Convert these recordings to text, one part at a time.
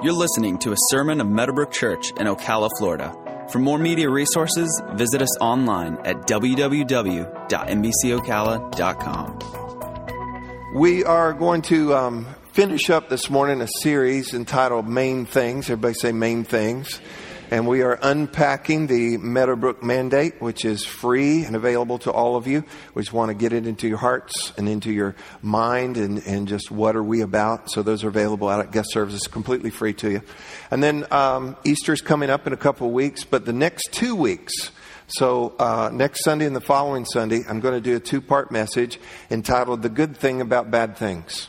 You're listening to a sermon of Meadowbrook Church in Ocala, Florida. For more media resources, visit us online at www.mbcocala.com. We are going to um, finish up this morning a series entitled Main Things. Everybody say Main Things. And we are unpacking the Meadowbrook Mandate, which is free and available to all of you. We just want to get it into your hearts and into your mind and, and just what are we about. So those are available out at guest services, completely free to you. And then um, Easter's coming up in a couple of weeks, but the next two weeks, so uh, next Sunday and the following Sunday, I'm going to do a two-part message entitled "The Good Thing About Bad Things."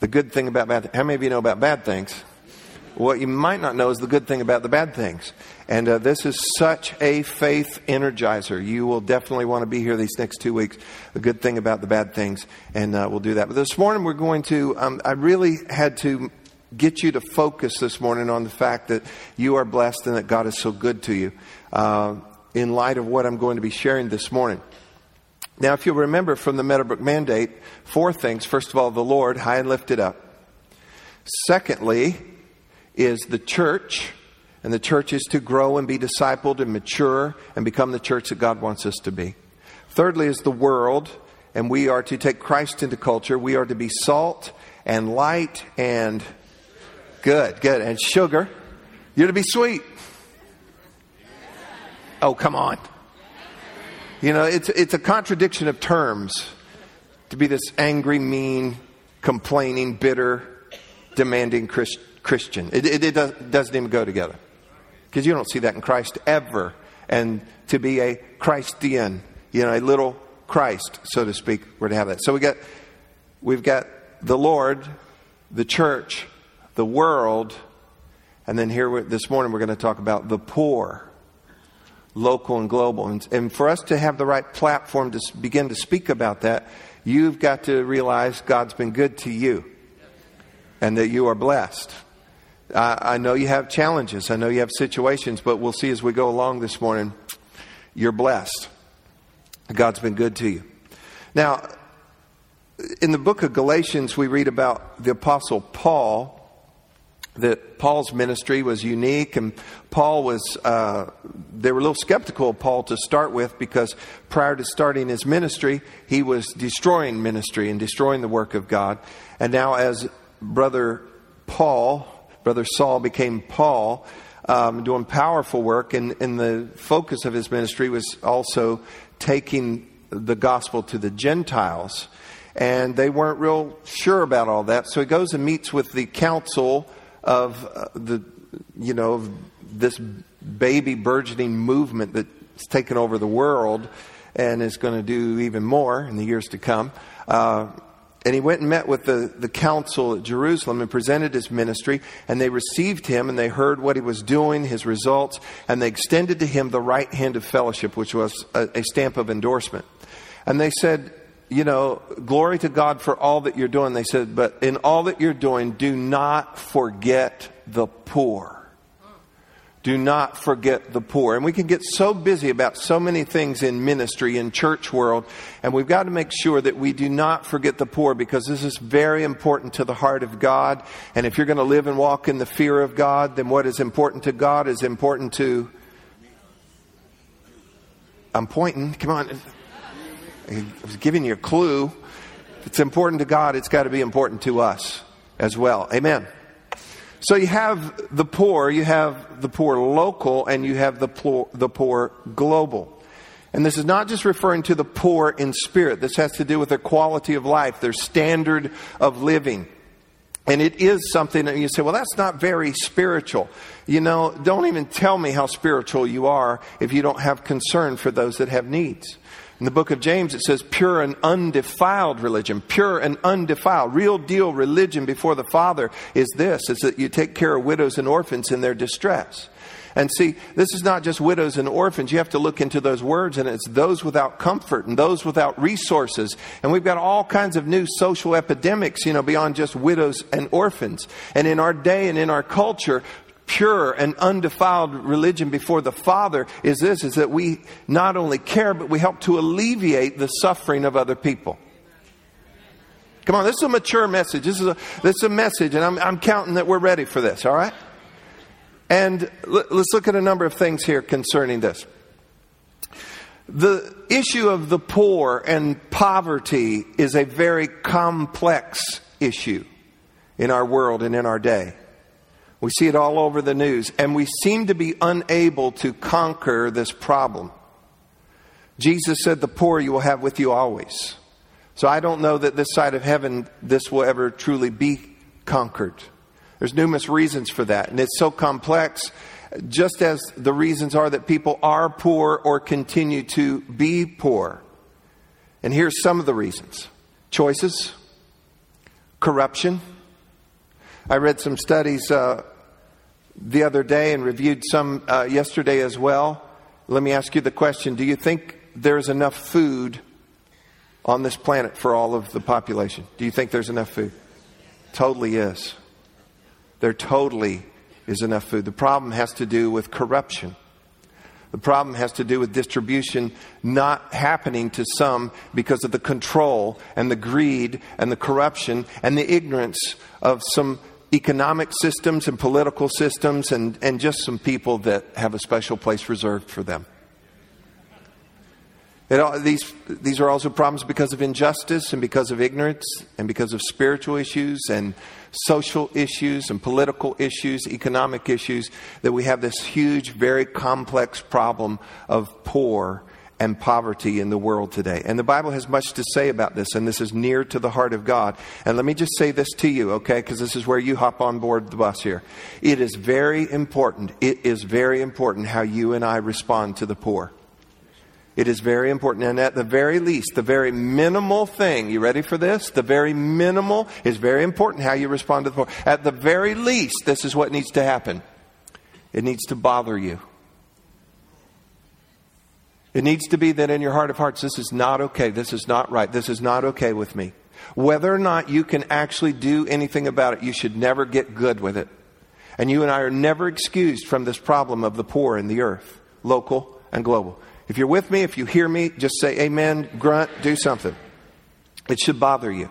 The good thing about bad. How many of you know about bad things? What you might not know is the good thing about the bad things. And uh, this is such a faith energizer. You will definitely want to be here these next two weeks. The good thing about the bad things, and uh, we'll do that. But this morning we're going to. Um, I really had to get you to focus this morning on the fact that you are blessed and that God is so good to you. Uh, in light of what I'm going to be sharing this morning. Now, if you'll remember from the Meadowbrook Mandate, four things. First of all, the Lord, high and lifted up. Secondly, is the church, and the church is to grow and be discipled and mature and become the church that God wants us to be. Thirdly, is the world, and we are to take Christ into culture. We are to be salt and light and good, good, and sugar. You're to be sweet. Oh, come on. You know, it's, it's a contradiction of terms to be this angry, mean, complaining, bitter, demanding Christ, Christian. It, it, it does, doesn't even go together. Because you don't see that in Christ ever. And to be a Christian, you know, a little Christ, so to speak, we're to have that. So we got, we've got the Lord, the church, the world, and then here this morning we're going to talk about the poor local and global. And, and, for us to have the right platform to begin to speak about that, you've got to realize God's been good to you and that you are blessed. I, I know you have challenges, I know you have situations, but we'll see as we go along this morning, you're blessed. God's been good to you. Now, in the book of Galatians, we read about the Apostle Paul that Paul's ministry was unique, and Paul was, uh, they were a little skeptical of Paul to start with because prior to starting his ministry, he was destroying ministry and destroying the work of God. And now, as Brother Paul, Brother Saul became Paul, um, doing powerful work, and, and the focus of his ministry was also taking the gospel to the Gentiles. And they weren't real sure about all that. So he goes and meets with the council of uh, the, you know, of this baby burgeoning movement that's taken over the world and is going to do even more in the years to come. Uh, and he went and met with the, the council at Jerusalem and presented his ministry, and they received him and they heard what he was doing, his results, and they extended to him the right hand of fellowship, which was a, a stamp of endorsement. And they said, you know, glory to God for all that you're doing. They said, but in all that you're doing, do not forget the poor. Do not forget the poor. And we can get so busy about so many things in ministry, in church world, and we've got to make sure that we do not forget the poor because this is very important to the heart of God. And if you're going to live and walk in the fear of God, then what is important to God is important to. I'm pointing. Come on. I was giving you a clue. If it's important to God, it's got to be important to us as well. Amen. So you have the poor, you have the poor local, and you have the poor, the poor global. And this is not just referring to the poor in spirit. This has to do with their quality of life, their standard of living. And it is something that you say, well, that's not very spiritual. You know, don't even tell me how spiritual you are if you don't have concern for those that have needs. In the book of James, it says pure and undefiled religion. Pure and undefiled. Real deal religion before the Father is this, is that you take care of widows and orphans in their distress. And see, this is not just widows and orphans. You have to look into those words, and it's those without comfort and those without resources. And we've got all kinds of new social epidemics, you know, beyond just widows and orphans. And in our day and in our culture, pure and undefiled religion before the Father is this, is that we not only care, but we help to alleviate the suffering of other people. Come on, this is a mature message. This is a, this is a message, and I'm, I'm counting that we're ready for this, all right? And l- let's look at a number of things here concerning this. The issue of the poor and poverty is a very complex issue in our world and in our day. We see it all over the news, and we seem to be unable to conquer this problem. Jesus said, The poor you will have with you always. So I don't know that this side of heaven this will ever truly be conquered. There's numerous reasons for that, and it's so complex just as the reasons are that people are poor or continue to be poor. And here's some of the reasons choices, corruption. I read some studies uh, the other day and reviewed some uh, yesterday as well. Let me ask you the question Do you think there's enough food on this planet for all of the population? Do you think there's enough food? Totally is. There totally is enough food. The problem has to do with corruption. The problem has to do with distribution not happening to some because of the control and the greed and the corruption and the ignorance of some economic systems and political systems and, and just some people that have a special place reserved for them. It, these, these are also problems because of injustice and because of ignorance and because of spiritual issues and social issues and political issues, economic issues, that we have this huge, very complex problem of poor and poverty in the world today. And the Bible has much to say about this, and this is near to the heart of God. And let me just say this to you, okay, because this is where you hop on board the bus here. It is very important, it is very important how you and I respond to the poor. It is very important. And at the very least, the very minimal thing, you ready for this? The very minimal is very important how you respond to the poor. At the very least, this is what needs to happen it needs to bother you. It needs to be that in your heart of hearts, this is not okay. This is not right. This is not okay with me. Whether or not you can actually do anything about it, you should never get good with it. And you and I are never excused from this problem of the poor in the earth, local and global. If you're with me, if you hear me, just say amen, grunt, do something. It should bother you.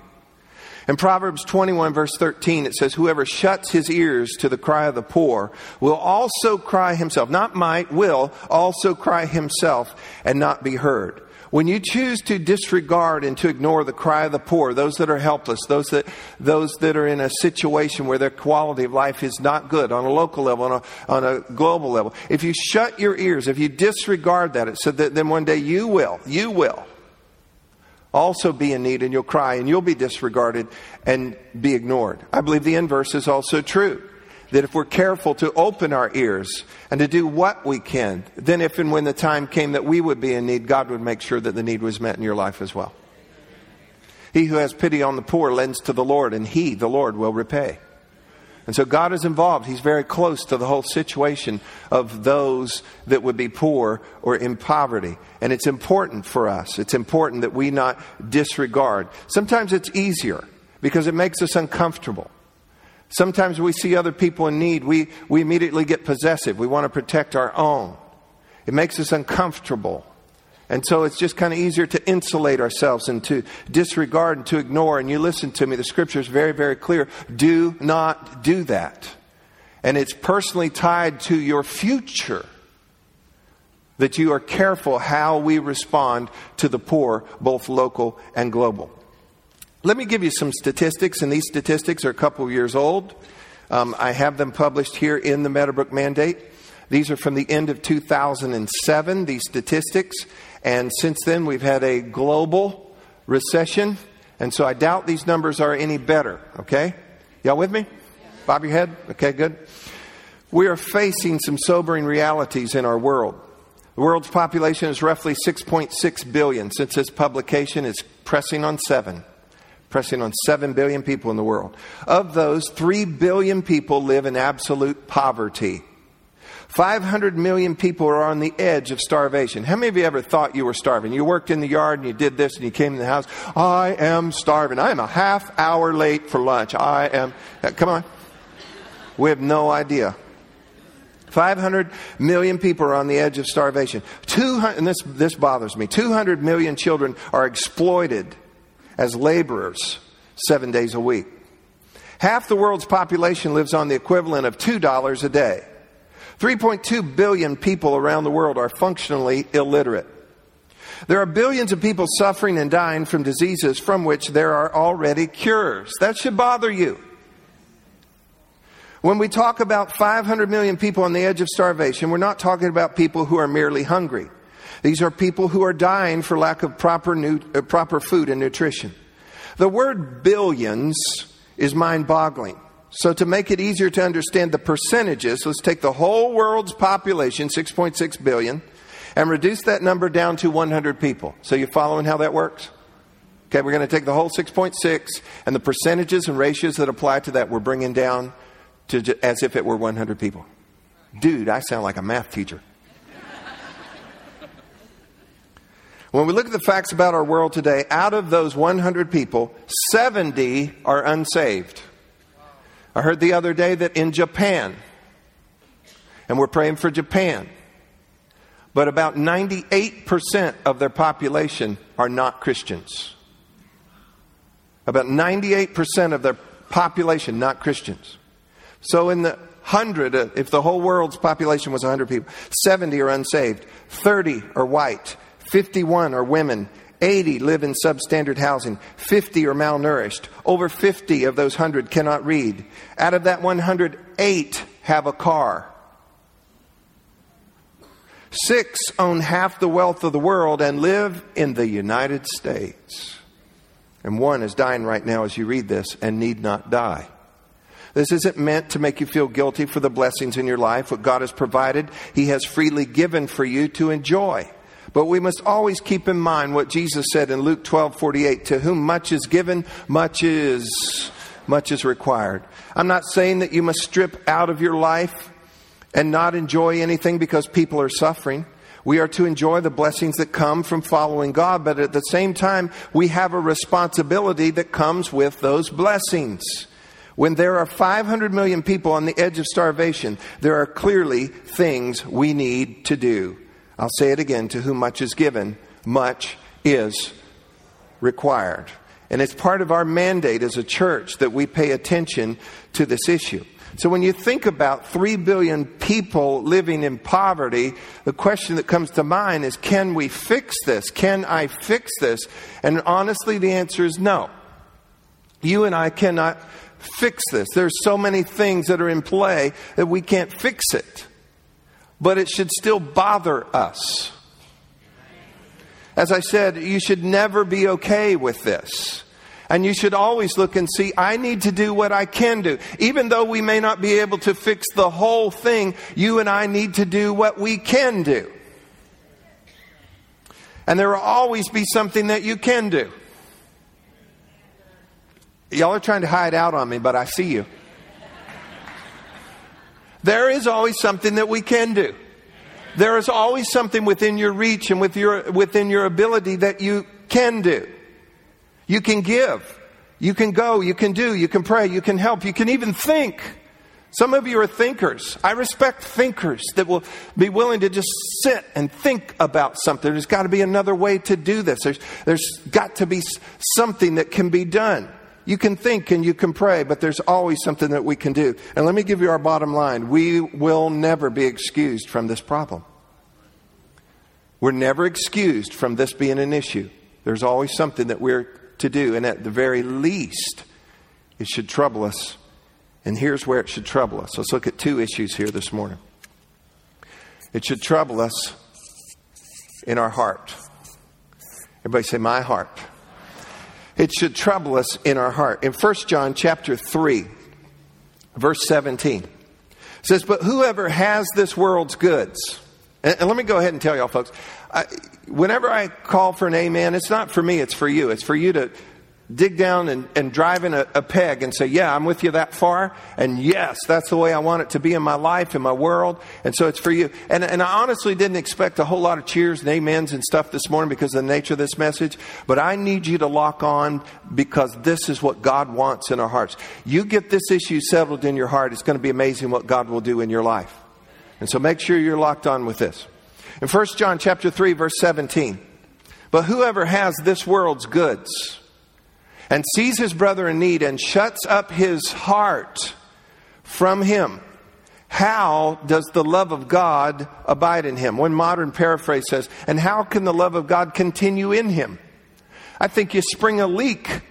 In Proverbs 21, verse 13, it says, Whoever shuts his ears to the cry of the poor will also cry himself, not might, will also cry himself and not be heard. When you choose to disregard and to ignore the cry of the poor, those that are helpless, those that, those that are in a situation where their quality of life is not good on a local level, on a, on a global level, if you shut your ears, if you disregard that, it said that then one day you will, you will also be in need and you'll cry and you'll be disregarded and be ignored. I believe the inverse is also true that if we're careful to open our ears and to do what we can, then if and when the time came that we would be in need, God would make sure that the need was met in your life as well. He who has pity on the poor lends to the Lord, and he, the Lord, will repay. And so God is involved. He's very close to the whole situation of those that would be poor or in poverty. And it's important for us. It's important that we not disregard. Sometimes it's easier because it makes us uncomfortable. Sometimes we see other people in need, we, we immediately get possessive. We want to protect our own. It makes us uncomfortable. And so it's just kind of easier to insulate ourselves and to disregard and to ignore. And you listen to me, the scripture is very, very clear. Do not do that. And it's personally tied to your future that you are careful how we respond to the poor, both local and global. Let me give you some statistics, and these statistics are a couple years old. Um, I have them published here in the Meadowbrook Mandate. These are from the end of 2007, these statistics. And since then, we've had a global recession. And so I doubt these numbers are any better, okay? Y'all with me? Bob your head? Okay, good. We are facing some sobering realities in our world. The world's population is roughly 6.6 billion. Since this publication, it's pressing on 7 pressing on 7 billion people in the world. Of those, 3 billion people live in absolute poverty. 500 million people are on the edge of starvation. How many of you ever thought you were starving? You worked in the yard and you did this and you came in the house. I am starving. I am a half hour late for lunch. I am. Uh, come on. We have no idea. 500 million people are on the edge of starvation. 200, and this, this bothers me. 200 million children are exploited as laborers seven days a week. Half the world's population lives on the equivalent of $2 a day. 3.2 billion people around the world are functionally illiterate. There are billions of people suffering and dying from diseases from which there are already cures. That should bother you. When we talk about 500 million people on the edge of starvation, we're not talking about people who are merely hungry. These are people who are dying for lack of proper, nu- uh, proper food and nutrition. The word billions is mind boggling. So, to make it easier to understand the percentages, let's take the whole world's population, 6.6 billion, and reduce that number down to 100 people. So, you following how that works? Okay, we're going to take the whole 6.6 and the percentages and ratios that apply to that, we're bringing down to as if it were 100 people. Dude, I sound like a math teacher. When we look at the facts about our world today, out of those 100 people, 70 are unsaved. I heard the other day that in Japan, and we're praying for Japan, but about 98% of their population are not Christians. About 98% of their population not Christians. So in the 100, uh, if the whole world's population was 100 people, 70 are unsaved, 30 are white, 51 are women, 80 live in substandard housing, 50 are malnourished, over 50 of those 100 cannot read. Out of that 108 have a car. Six own half the wealth of the world and live in the United States. And one is dying right now as you read this and need not die. This isn't meant to make you feel guilty for the blessings in your life. What God has provided, He has freely given for you to enjoy. But we must always keep in mind what Jesus said in Luke 12 48 To whom much is given, much is, much is required. I'm not saying that you must strip out of your life and not enjoy anything because people are suffering. We are to enjoy the blessings that come from following God, but at the same time, we have a responsibility that comes with those blessings. When there are 500 million people on the edge of starvation, there are clearly things we need to do. I'll say it again to whom much is given, much is required. And it's part of our mandate as a church that we pay attention to this issue. So when you think about 3 billion people living in poverty, the question that comes to mind is can we fix this? Can I fix this? And honestly, the answer is no. You and I cannot fix this. There's so many things that are in play that we can't fix it. But it should still bother us. As I said, you should never be okay with this. And you should always look and see, I need to do what I can do. Even though we may not be able to fix the whole thing, you and I need to do what we can do. And there will always be something that you can do. Y'all are trying to hide out on me, but I see you. There is always something that we can do. There is always something within your reach and with your, within your ability that you can do. You can give. You can go. You can do. You can pray. You can help. You can even think. Some of you are thinkers. I respect thinkers that will be willing to just sit and think about something. There's got to be another way to do this. There's, there's got to be something that can be done. You can think and you can pray, but there's always something that we can do. And let me give you our bottom line. We will never be excused from this problem. We're never excused from this being an issue. There's always something that we're to do, and at the very least, it should trouble us. And here's where it should trouble us. Let's look at two issues here this morning. It should trouble us in our heart. Everybody say, My heart it should trouble us in our heart. In 1 John chapter 3, verse 17, it says, But whoever has this world's goods, and, and let me go ahead and tell y'all folks, I, whenever I call for an amen, it's not for me, it's for you. It's for you to dig down and, and drive in a, a, peg and say, Yeah, I'm with you that far. And yes, that's the way I want it to be in my life, in my world. And so it's for you. And, and I honestly didn't expect a whole lot of cheers and amens and stuff this morning because of the nature of this message. But I need you to lock on because this is what God wants in our hearts. You get this issue settled in your heart, it's going to be amazing what God will do in your life. And so make sure you're locked on with this. In 1 John chapter 3, verse 17. But whoever has this world's goods, and sees his brother in need and shuts up his heart from him, how does the love of God abide in him? One modern paraphrase says, and how can the love of God continue in him? I think you spring a leak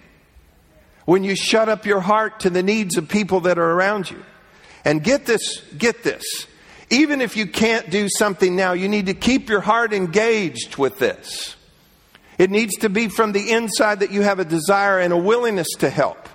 when you shut up your heart to the needs of people that are around you. And get this, get this. Even if you can't do something now, you need to keep your heart engaged with this. It needs to be from the inside that you have a desire and a willingness to help.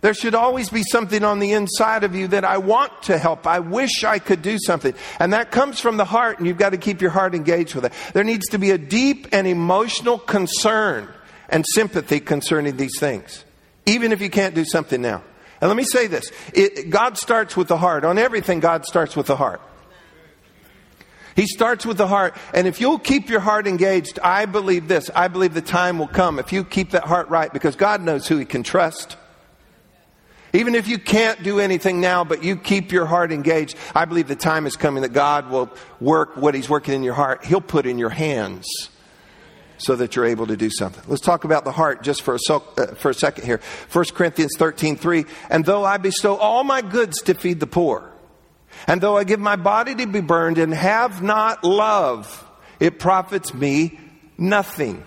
There should always be something on the inside of you that I want to help. I wish I could do something. And that comes from the heart, and you've got to keep your heart engaged with it. There needs to be a deep and emotional concern and sympathy concerning these things, even if you can't do something now. And let me say this it, God starts with the heart. On everything, God starts with the heart. He starts with the heart. And if you'll keep your heart engaged, I believe this. I believe the time will come if you keep that heart right because God knows who He can trust. Even if you can't do anything now, but you keep your heart engaged, I believe the time is coming that God will work what He's working in your heart. He'll put in your hands so that you're able to do something. Let's talk about the heart just for a, so, uh, for a second here. 1 Corinthians 13, 3. And though I bestow all my goods to feed the poor, and though I give my body to be burned and have not love, it profits me nothing.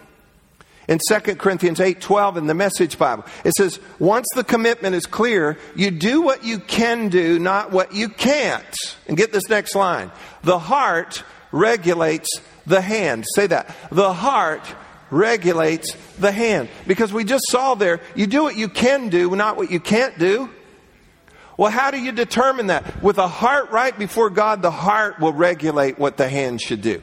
In 2 Corinthians 8 12 in the Message Bible, it says, Once the commitment is clear, you do what you can do, not what you can't. And get this next line the heart regulates the hand. Say that. The heart regulates the hand. Because we just saw there, you do what you can do, not what you can't do. Well, how do you determine that? With a heart right before God, the heart will regulate what the hand should do.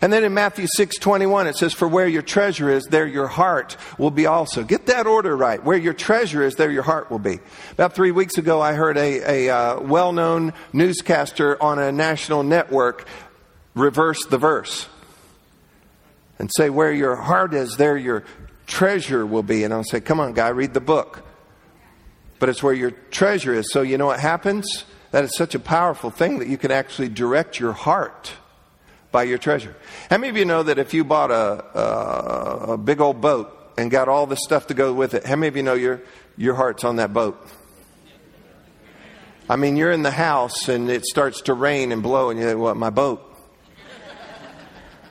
And then in Matthew 6 21, it says, For where your treasure is, there your heart will be also. Get that order right. Where your treasure is, there your heart will be. About three weeks ago, I heard a, a uh, well known newscaster on a national network reverse the verse and say, Where your heart is, there your treasure will be. And I'll say, Come on, guy, read the book but it's where your treasure is. So you know what happens? That is such a powerful thing that you can actually direct your heart by your treasure. How many of you know that if you bought a, a, a big old boat and got all the stuff to go with it, how many of you know your, your heart's on that boat? I mean, you're in the house and it starts to rain and blow, and you're like, what, my boat?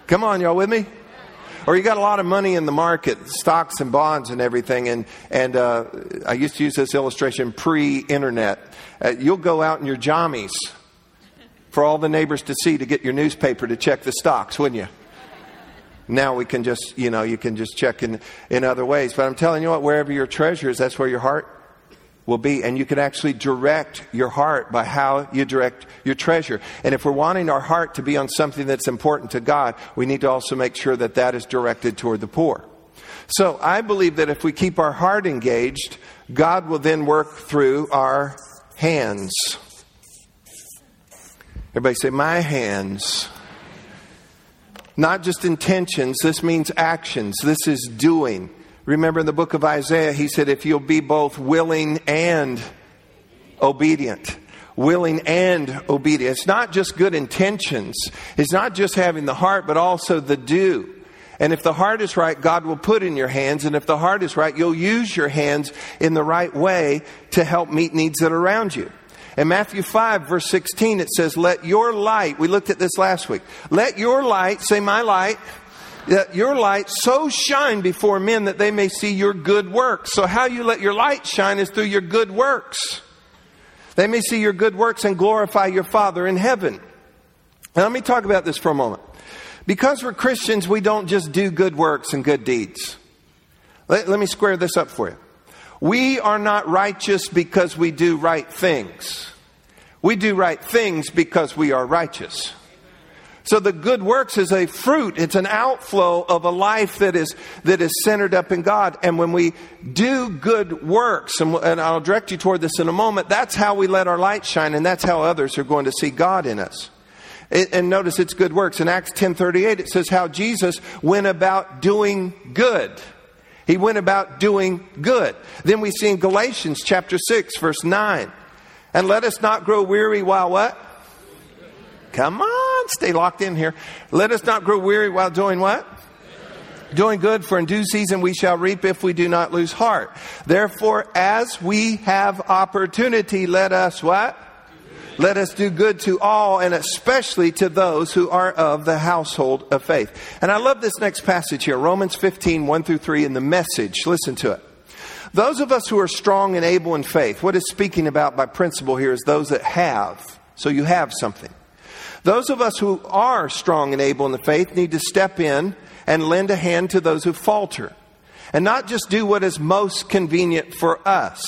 Come on, y'all with me? Or you got a lot of money in the market, stocks and bonds and everything. And, and uh, I used to use this illustration pre internet. Uh, you'll go out in your jammies for all the neighbors to see to get your newspaper to check the stocks, wouldn't you? Now we can just, you know, you can just check in, in other ways. But I'm telling you what, wherever your treasure is, that's where your heart will be. And you can actually direct your heart by how you direct your treasure. And if we're wanting our heart to be on something that's important to God, we need to also make sure that that is directed toward the poor. So I believe that if we keep our heart engaged, God will then work through our hands. Everybody say, My hands. Not just intentions, this means actions. This is doing. Remember in the book of Isaiah, he said, if you'll be both willing and obedient. Willing and obedient. It's not just good intentions. It's not just having the heart, but also the do. And if the heart is right, God will put in your hands. And if the heart is right, you'll use your hands in the right way to help meet needs that are around you. In Matthew 5, verse 16, it says, Let your light, we looked at this last week, let your light, say my light, that your light so shine before men that they may see your good works. So, how you let your light shine is through your good works. They may see your good works and glorify your Father in heaven. Now, let me talk about this for a moment. Because we're Christians, we don't just do good works and good deeds. Let, let me square this up for you. We are not righteous because we do right things. We do right things because we are righteous. So the good works is a fruit. It's an outflow of a life that is, that is centered up in God. And when we do good works, and, and I'll direct you toward this in a moment, that's how we let our light shine and that's how others are going to see God in us. and notice it's good works. In Acts 10:38 it says how Jesus went about doing good. He went about doing good. Then we see in Galatians chapter 6 verse 9. And let us not grow weary while what? Come on, stay locked in here. Let us not grow weary while doing what? Doing good, for in due season we shall reap if we do not lose heart. Therefore, as we have opportunity, let us what? Let us do good to all and especially to those who are of the household of faith. And I love this next passage here, Romans 15, 1 through 3 in the message. Listen to it. Those of us who are strong and able in faith, what is speaking about by principle here is those that have. So you have something. Those of us who are strong and able in the faith need to step in and lend a hand to those who falter. And not just do what is most convenient for us.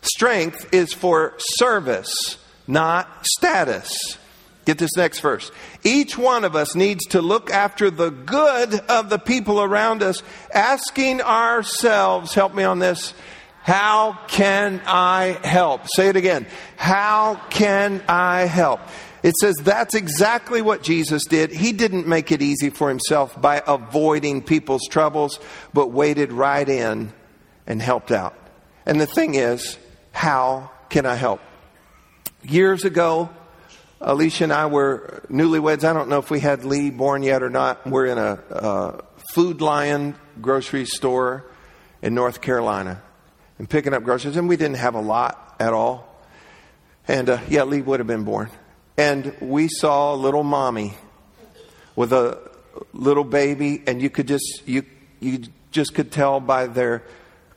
Strength is for service, not status. Get this next verse. Each one of us needs to look after the good of the people around us, asking ourselves, help me on this, how can I help? Say it again. How can I help? It says that's exactly what Jesus did. He didn't make it easy for himself by avoiding people's troubles, but waded right in and helped out. And the thing is, how can I help? Years ago, Alicia and I were newlyweds. I don't know if we had Lee born yet or not. We're in a, a Food Lion grocery store in North Carolina and picking up groceries, and we didn't have a lot at all. And uh, yeah, Lee would have been born. And we saw a little mommy with a little baby, and you could just you you just could tell by their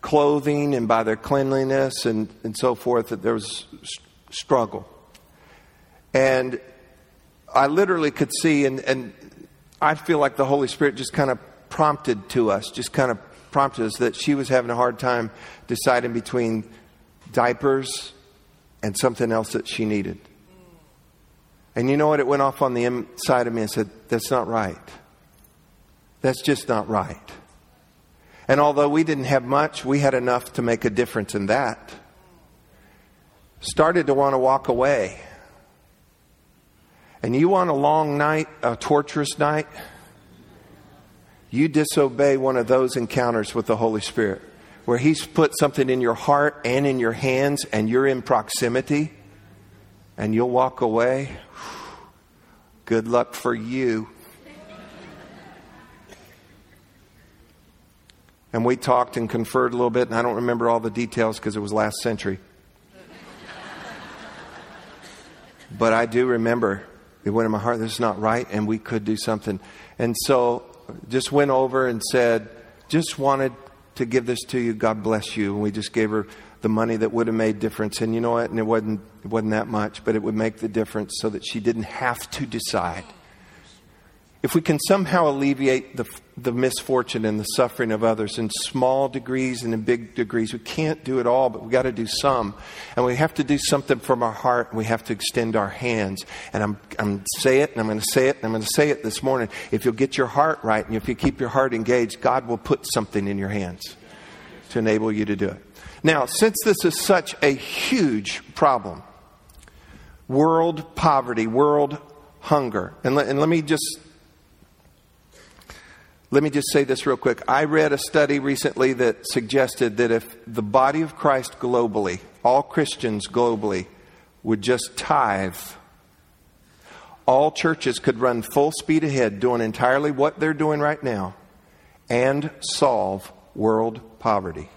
clothing and by their cleanliness and, and so forth that there was struggle. And I literally could see, and, and I feel like the Holy Spirit just kind of prompted to us, just kind of prompted us that she was having a hard time deciding between diapers and something else that she needed. And you know what? It went off on the inside of me and said, That's not right. That's just not right. And although we didn't have much, we had enough to make a difference in that. Started to want to walk away. And you want a long night, a torturous night? You disobey one of those encounters with the Holy Spirit where He's put something in your heart and in your hands and you're in proximity and you'll walk away. Good luck for you. And we talked and conferred a little bit, and I don't remember all the details because it was last century. but I do remember it went in my heart, this is not right, and we could do something. And so just went over and said, just wanted to give this to you. God bless you. And we just gave her the money that would have made difference. And you know what? And it wasn't, it wasn't that much, but it would make the difference so that she didn't have to decide. If we can somehow alleviate the, the misfortune and the suffering of others in small degrees and in big degrees, we can't do it all, but we've got to do some. And we have to do something from our heart, and we have to extend our hands. And I'm, I'm say it, and I'm going to say it, and I'm going to say it this morning. If you'll get your heart right, and if you keep your heart engaged, God will put something in your hands to enable you to do it. Now, since this is such a huge problem, world poverty, world hunger, and let, and let me just let me just say this real quick. I read a study recently that suggested that if the body of Christ globally, all Christians globally, would just tithe, all churches could run full speed ahead doing entirely what they're doing right now and solve world poverty.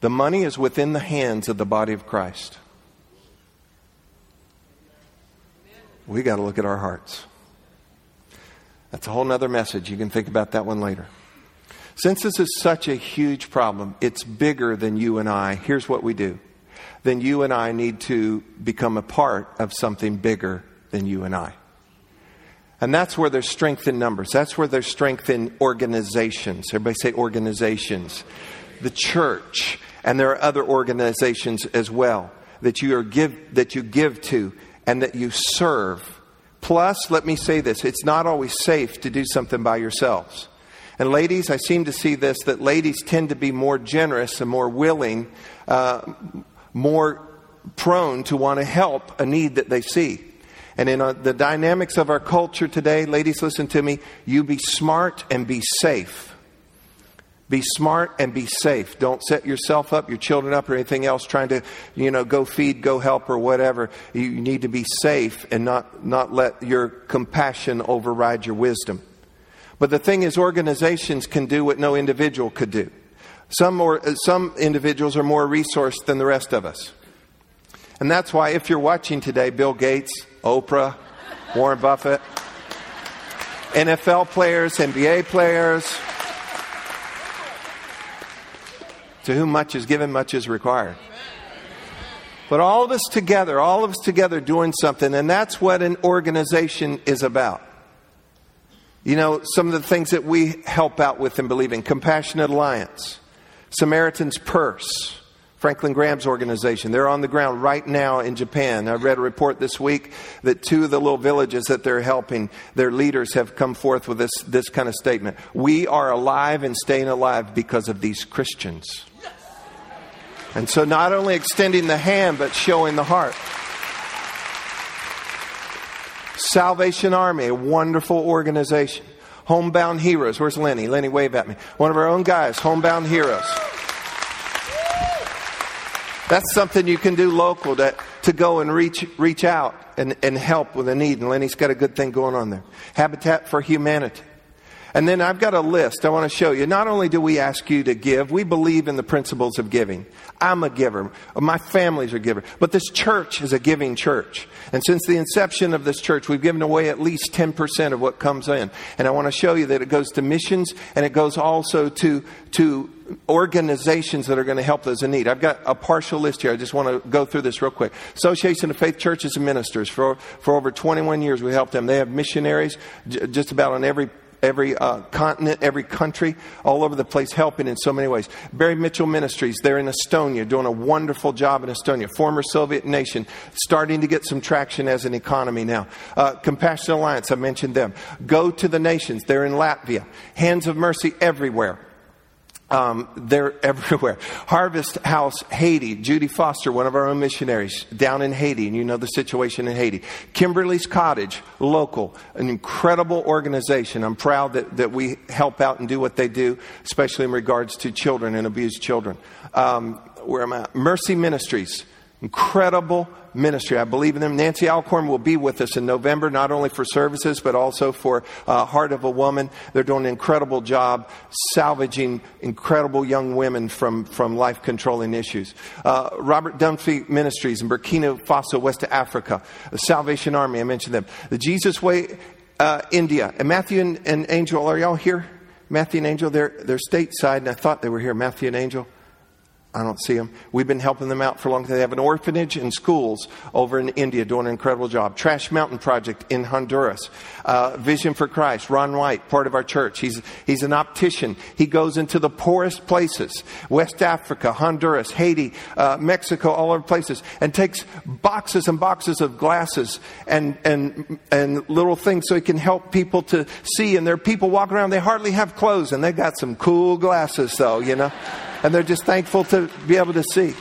The money is within the hands of the body of Christ. We got to look at our hearts. That's a whole other message. You can think about that one later. Since this is such a huge problem, it's bigger than you and I. Here's what we do. Then you and I need to become a part of something bigger than you and I. And that's where there's strength in numbers. That's where there's strength in organizations. Everybody say organizations. The church. And there are other organizations as well that you, are give, that you give to and that you serve Plus, let me say this it's not always safe to do something by yourselves. And ladies, I seem to see this that ladies tend to be more generous and more willing, uh, more prone to want to help a need that they see. And in uh, the dynamics of our culture today, ladies, listen to me, you be smart and be safe. Be smart and be safe. Don't set yourself up, your children up, or anything else trying to, you know, go feed, go help, or whatever. You need to be safe and not, not let your compassion override your wisdom. But the thing is, organizations can do what no individual could do. Some, more, uh, some individuals are more resourced than the rest of us. And that's why, if you're watching today, Bill Gates, Oprah, Warren Buffett, NFL players, NBA players, to whom much is given, much is required. But all of us together, all of us together doing something, and that's what an organization is about. You know, some of the things that we help out with and believe in Compassionate Alliance, Samaritan's Purse, Franklin Graham's organization. They're on the ground right now in Japan. I read a report this week that two of the little villages that they're helping, their leaders have come forth with this, this kind of statement. We are alive and staying alive because of these Christians. And so not only extending the hand, but showing the heart. Salvation Army, a wonderful organization. Homebound Heroes. Where's Lenny? Lenny, wave at me. One of our own guys, Homebound Heroes. That's something you can do local to, to go and reach, reach out and, and help with a need. And Lenny's got a good thing going on there. Habitat for Humanity. And then I've got a list I want to show you. Not only do we ask you to give, we believe in the principles of giving. I'm a giver. My family's a giver. But this church is a giving church. And since the inception of this church, we've given away at least 10% of what comes in. And I want to show you that it goes to missions and it goes also to, to organizations that are going to help those in need. I've got a partial list here. I just want to go through this real quick. Association of Faith Churches and Ministers. For, for over 21 years, we helped them. They have missionaries just about on every every uh, continent, every country, all over the place, helping in so many ways. Barry Mitchell Ministries, they're in Estonia, doing a wonderful job in Estonia, former Soviet nation, starting to get some traction as an economy now. Uh, Compassion Alliance, I mentioned them. Go to the Nations, they're in Latvia. Hands of Mercy everywhere. Um, they're everywhere. Harvest House, Haiti. Judy Foster, one of our own missionaries down in Haiti, and you know the situation in Haiti. Kimberly's Cottage, local, an incredible organization. I'm proud that, that we help out and do what they do, especially in regards to children and abused children. Um, where am I? Mercy Ministries, incredible ministry. I believe in them. Nancy Alcorn will be with us in November, not only for services, but also for uh, Heart of a Woman. They're doing an incredible job salvaging incredible young women from, from life controlling issues. Uh, Robert Dunphy Ministries in Burkina Faso, West Africa. The Salvation Army, I mentioned them. The Jesus Way, uh, India. And Matthew and, and Angel, are y'all here? Matthew and Angel, they're, they're stateside, and I thought they were here. Matthew and Angel. I don't see them. We've been helping them out for a long time. They have an orphanage and schools over in India doing an incredible job. Trash Mountain Project in Honduras. Uh, Vision for Christ. Ron White, part of our church. He's, he's an optician. He goes into the poorest places. West Africa, Honduras, Haiti, uh, Mexico, all over places and takes boxes and boxes of glasses and, and, and little things so he can help people to see. And there are people walking around, they hardly have clothes and they got some cool glasses though, you know and they're just thankful to be able to see.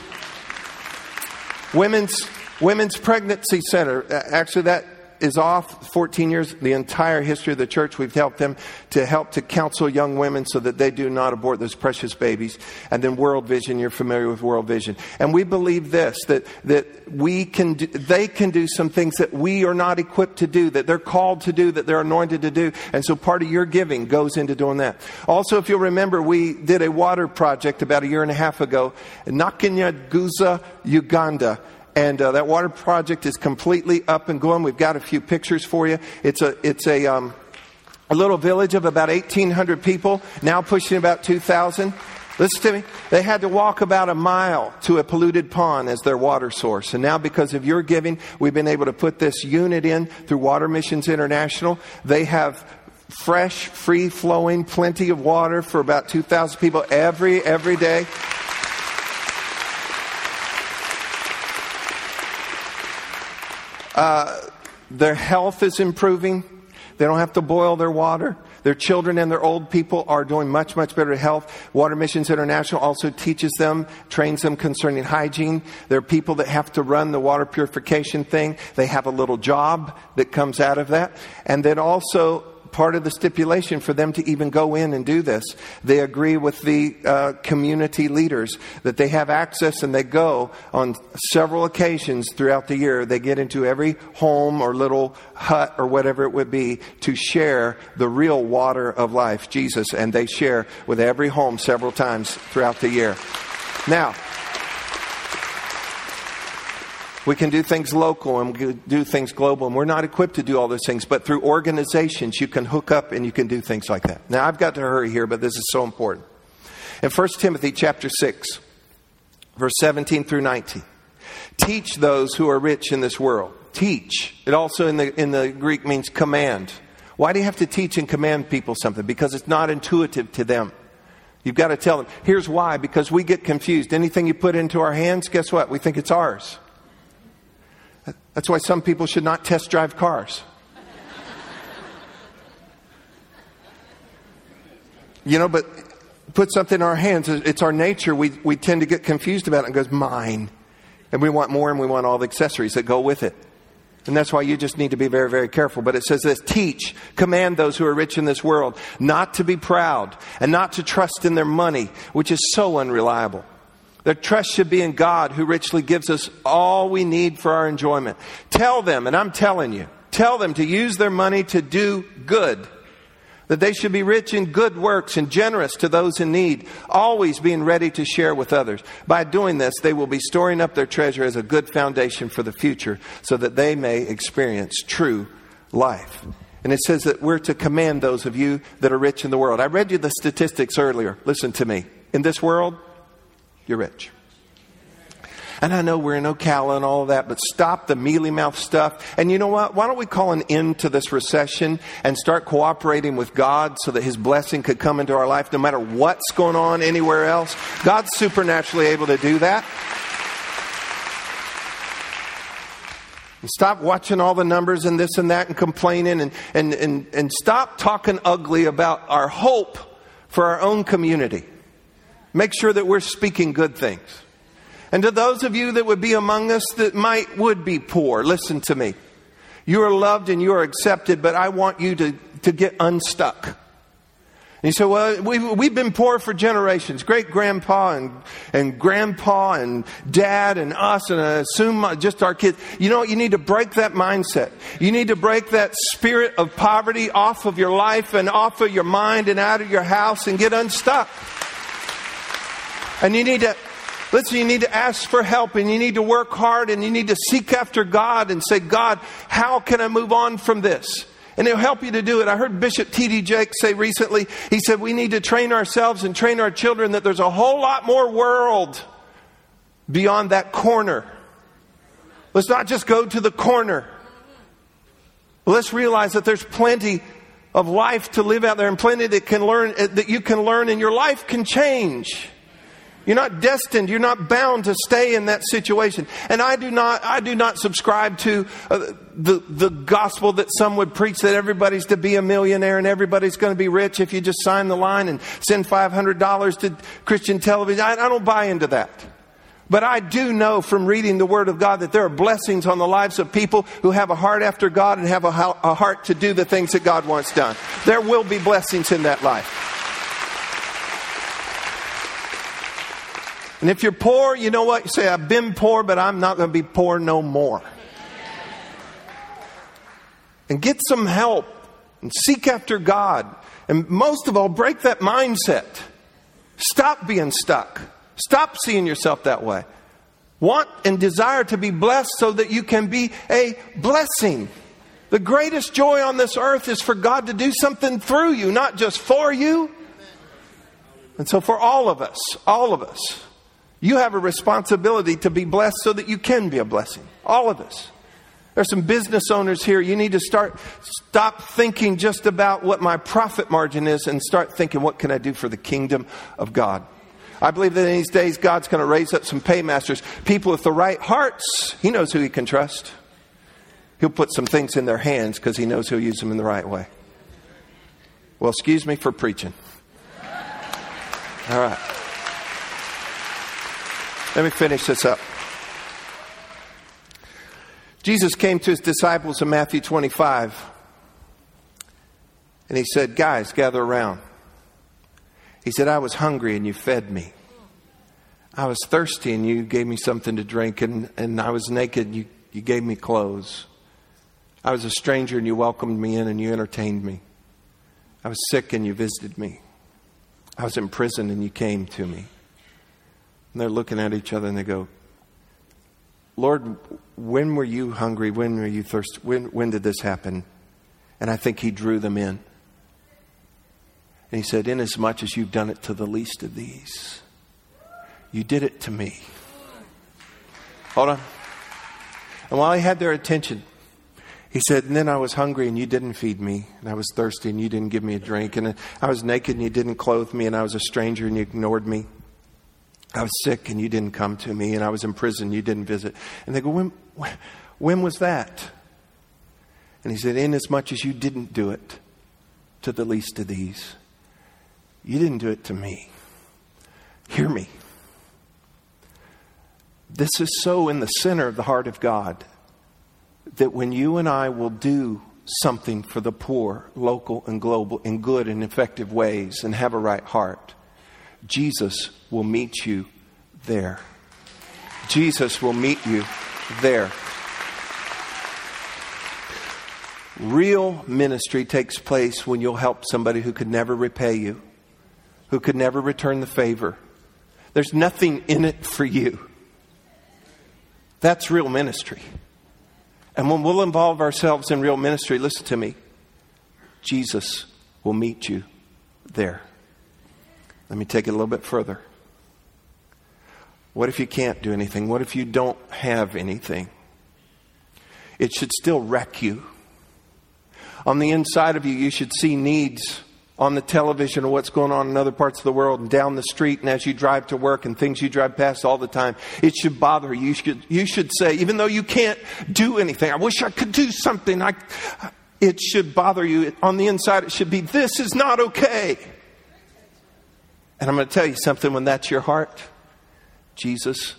Women's Women's Pregnancy Center. Actually, that is off 14 years, the entire history of the church. We've helped them to help to counsel young women so that they do not abort those precious babies. And then World Vision, you're familiar with World Vision. And we believe this, that, that we can do, they can do some things that we are not equipped to do, that they're called to do, that they're anointed to do. And so part of your giving goes into doing that. Also, if you'll remember, we did a water project about a year and a half ago in Nakanyaguzza, Uganda. And uh, that water project is completely up and going. We've got a few pictures for you. It's a, it's a, um, a little village of about 1,800 people, now pushing about 2,000. Listen to me. They had to walk about a mile to a polluted pond as their water source. And now, because of your giving, we've been able to put this unit in through Water Missions International. They have fresh, free flowing, plenty of water for about 2,000 people every, every day. Uh, their health is improving. They don't have to boil their water. Their children and their old people are doing much, much better health. Water Missions International also teaches them, trains them concerning hygiene. There are people that have to run the water purification thing. They have a little job that comes out of that. And then also part of the stipulation for them to even go in and do this. They agree with the uh, community leaders that they have access and they go on several occasions throughout the year. They get into every home or little hut or whatever it would be to share the real water of life, Jesus, and they share with every home several times throughout the year. Now, we can do things local and we can do things global, and we're not equipped to do all those things. But through organizations, you can hook up and you can do things like that. Now, I've got to hurry here, but this is so important. In 1 Timothy chapter 6, verse 17 through 19, teach those who are rich in this world. Teach. It also in the, in the Greek means command. Why do you have to teach and command people something? Because it's not intuitive to them. You've got to tell them. Here's why because we get confused. Anything you put into our hands, guess what? We think it's ours. That's why some people should not test drive cars. you know, but put something in our hands, it's our nature. We, we tend to get confused about it and goes, mine. And we want more and we want all the accessories that go with it. And that's why you just need to be very, very careful. But it says this teach, command those who are rich in this world not to be proud and not to trust in their money, which is so unreliable their trust should be in God who richly gives us all we need for our enjoyment. Tell them, and I'm telling you, tell them to use their money to do good. That they should be rich in good works and generous to those in need, always being ready to share with others. By doing this, they will be storing up their treasure as a good foundation for the future so that they may experience true life. And it says that we're to command those of you that are rich in the world. I read you the statistics earlier. Listen to me. In this world, you're rich. And I know we're in Ocala and all of that, but stop the mealy mouth stuff. And you know what? Why don't we call an end to this recession and start cooperating with God so that His blessing could come into our life no matter what's going on anywhere else? God's supernaturally able to do that. And stop watching all the numbers and this and that and complaining and, and, and, and stop talking ugly about our hope for our own community. Make sure that we're speaking good things. And to those of you that would be among us that might would be poor, listen to me. You are loved and you are accepted, but I want you to, to get unstuck. And you say, well, we've, we've been poor for generations. Great grandpa and, and grandpa and dad and us and uh, I assume just our kids. You know what? You need to break that mindset. You need to break that spirit of poverty off of your life and off of your mind and out of your house and get unstuck. And you need to, listen, you need to ask for help and you need to work hard and you need to seek after God and say, God, how can I move on from this? And it'll help you to do it. I heard Bishop T.D. Jakes say recently, he said, we need to train ourselves and train our children that there's a whole lot more world beyond that corner. Let's not just go to the corner. Let's realize that there's plenty of life to live out there and plenty that can learn, that you can learn and your life can change. You're not destined. You're not bound to stay in that situation. And I do not, I do not subscribe to uh, the, the gospel that some would preach that everybody's to be a millionaire and everybody's going to be rich if you just sign the line and send $500 to Christian television. I, I don't buy into that. But I do know from reading the Word of God that there are blessings on the lives of people who have a heart after God and have a, a heart to do the things that God wants done. There will be blessings in that life. And if you're poor, you know what? You say, I've been poor, but I'm not going to be poor no more. And get some help and seek after God. And most of all, break that mindset. Stop being stuck. Stop seeing yourself that way. Want and desire to be blessed so that you can be a blessing. The greatest joy on this earth is for God to do something through you, not just for you. And so, for all of us, all of us, you have a responsibility to be blessed so that you can be a blessing. All of us. There's some business owners here. You need to start, stop thinking just about what my profit margin is and start thinking, what can I do for the kingdom of God? I believe that in these days, God's going to raise up some paymasters, people with the right hearts. He knows who he can trust. He'll put some things in their hands because he knows he'll use them in the right way. Well, excuse me for preaching. All right. Let me finish this up. Jesus came to his disciples in Matthew 25. And he said, Guys, gather around. He said, I was hungry and you fed me. I was thirsty and you gave me something to drink, and, and I was naked and you, you gave me clothes. I was a stranger and you welcomed me in and you entertained me. I was sick and you visited me. I was in prison and you came to me. And they're looking at each other and they go, Lord, when were you hungry? When were you thirsty? When, when did this happen? And I think he drew them in. And he said, Inasmuch as you've done it to the least of these, you did it to me. Hold on. And while he had their attention, he said, And then I was hungry and you didn't feed me. And I was thirsty and you didn't give me a drink. And I was naked and you didn't clothe me. And I was a stranger and you ignored me. I was sick and you didn't come to me. And I was in prison you didn't visit. And they go, When, when was that? And he said, Inasmuch as you didn't do it to the least of these, you didn't do it to me. Hear me. This is so in the center of the heart of God that when you and I will do something for the poor, local and global, in good and effective ways and have a right heart, Jesus will meet you there. Jesus will meet you there. Real ministry takes place when you'll help somebody who could never repay you, who could never return the favor. There's nothing in it for you. That's real ministry. And when we'll involve ourselves in real ministry, listen to me, Jesus will meet you there. Let me take it a little bit further. What if you can't do anything? What if you don't have anything? It should still wreck you. On the inside of you, you should see needs on the television of what's going on in other parts of the world and down the street and as you drive to work and things you drive past all the time. It should bother you. You should, you should say, even though you can't do anything, I wish I could do something. I, it should bother you. On the inside, it should be, this is not okay. And I'm going to tell you something when that's your heart, Jesus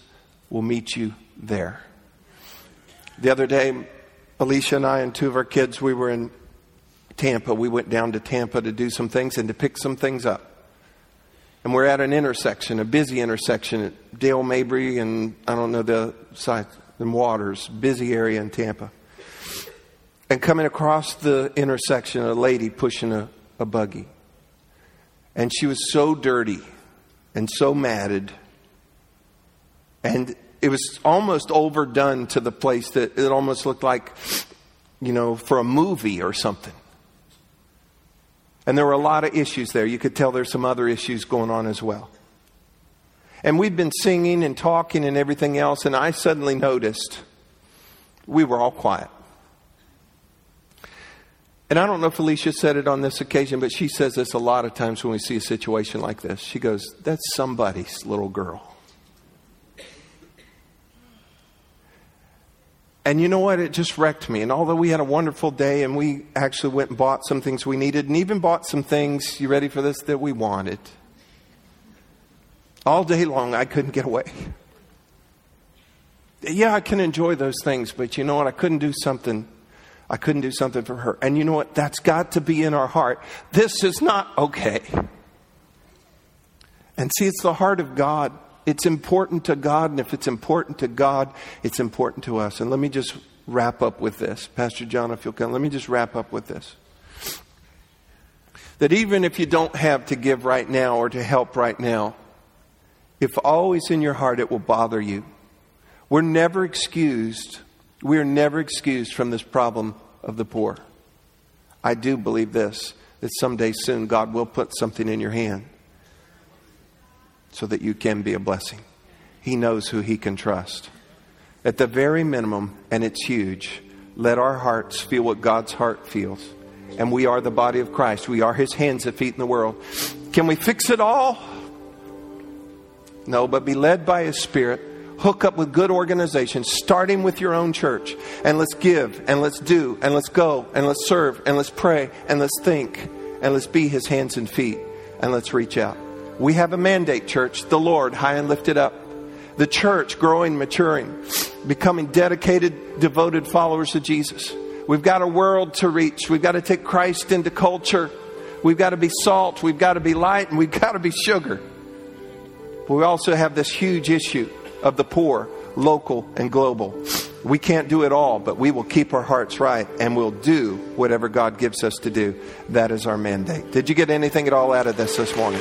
will meet you there. The other day, Alicia and I and two of our kids, we were in Tampa. We went down to Tampa to do some things and to pick some things up. And we're at an intersection, a busy intersection at Dale Mabry and I don't know the side, the Waters, busy area in Tampa. And coming across the intersection, a lady pushing a, a buggy. And she was so dirty and so matted. And it was almost overdone to the place that it almost looked like, you know, for a movie or something. And there were a lot of issues there. You could tell there's some other issues going on as well. And we'd been singing and talking and everything else, and I suddenly noticed we were all quiet. And I don't know if Alicia said it on this occasion, but she says this a lot of times when we see a situation like this. She goes, That's somebody's little girl. And you know what? It just wrecked me. And although we had a wonderful day and we actually went and bought some things we needed and even bought some things, you ready for this, that we wanted, all day long I couldn't get away. Yeah, I can enjoy those things, but you know what? I couldn't do something. I couldn't do something for her. And you know what? That's got to be in our heart. This is not okay. And see, it's the heart of God it's important to God, and if it's important to God, it's important to us. And let me just wrap up with this. Pastor John, if you'll come, let me just wrap up with this. That even if you don't have to give right now or to help right now, if always in your heart it will bother you, we're never excused. We are never excused from this problem of the poor. I do believe this that someday soon God will put something in your hand so that you can be a blessing. He knows who He can trust. At the very minimum, and it's huge, let our hearts feel what God's heart feels. And we are the body of Christ. We are His hands and feet in the world. Can we fix it all? No, but be led by His Spirit. Hook up with good organizations, starting with your own church. And let's give, and let's do, and let's go, and let's serve, and let's pray, and let's think, and let's be His hands and feet, and let's reach out. We have a mandate, church, the Lord high and lifted up. The church growing, maturing, becoming dedicated, devoted followers of Jesus. We've got a world to reach. We've got to take Christ into culture. We've got to be salt. We've got to be light. And we've got to be sugar. But we also have this huge issue of the poor, local and global. We can't do it all, but we will keep our hearts right and we'll do whatever God gives us to do. That is our mandate. Did you get anything at all out of this this morning?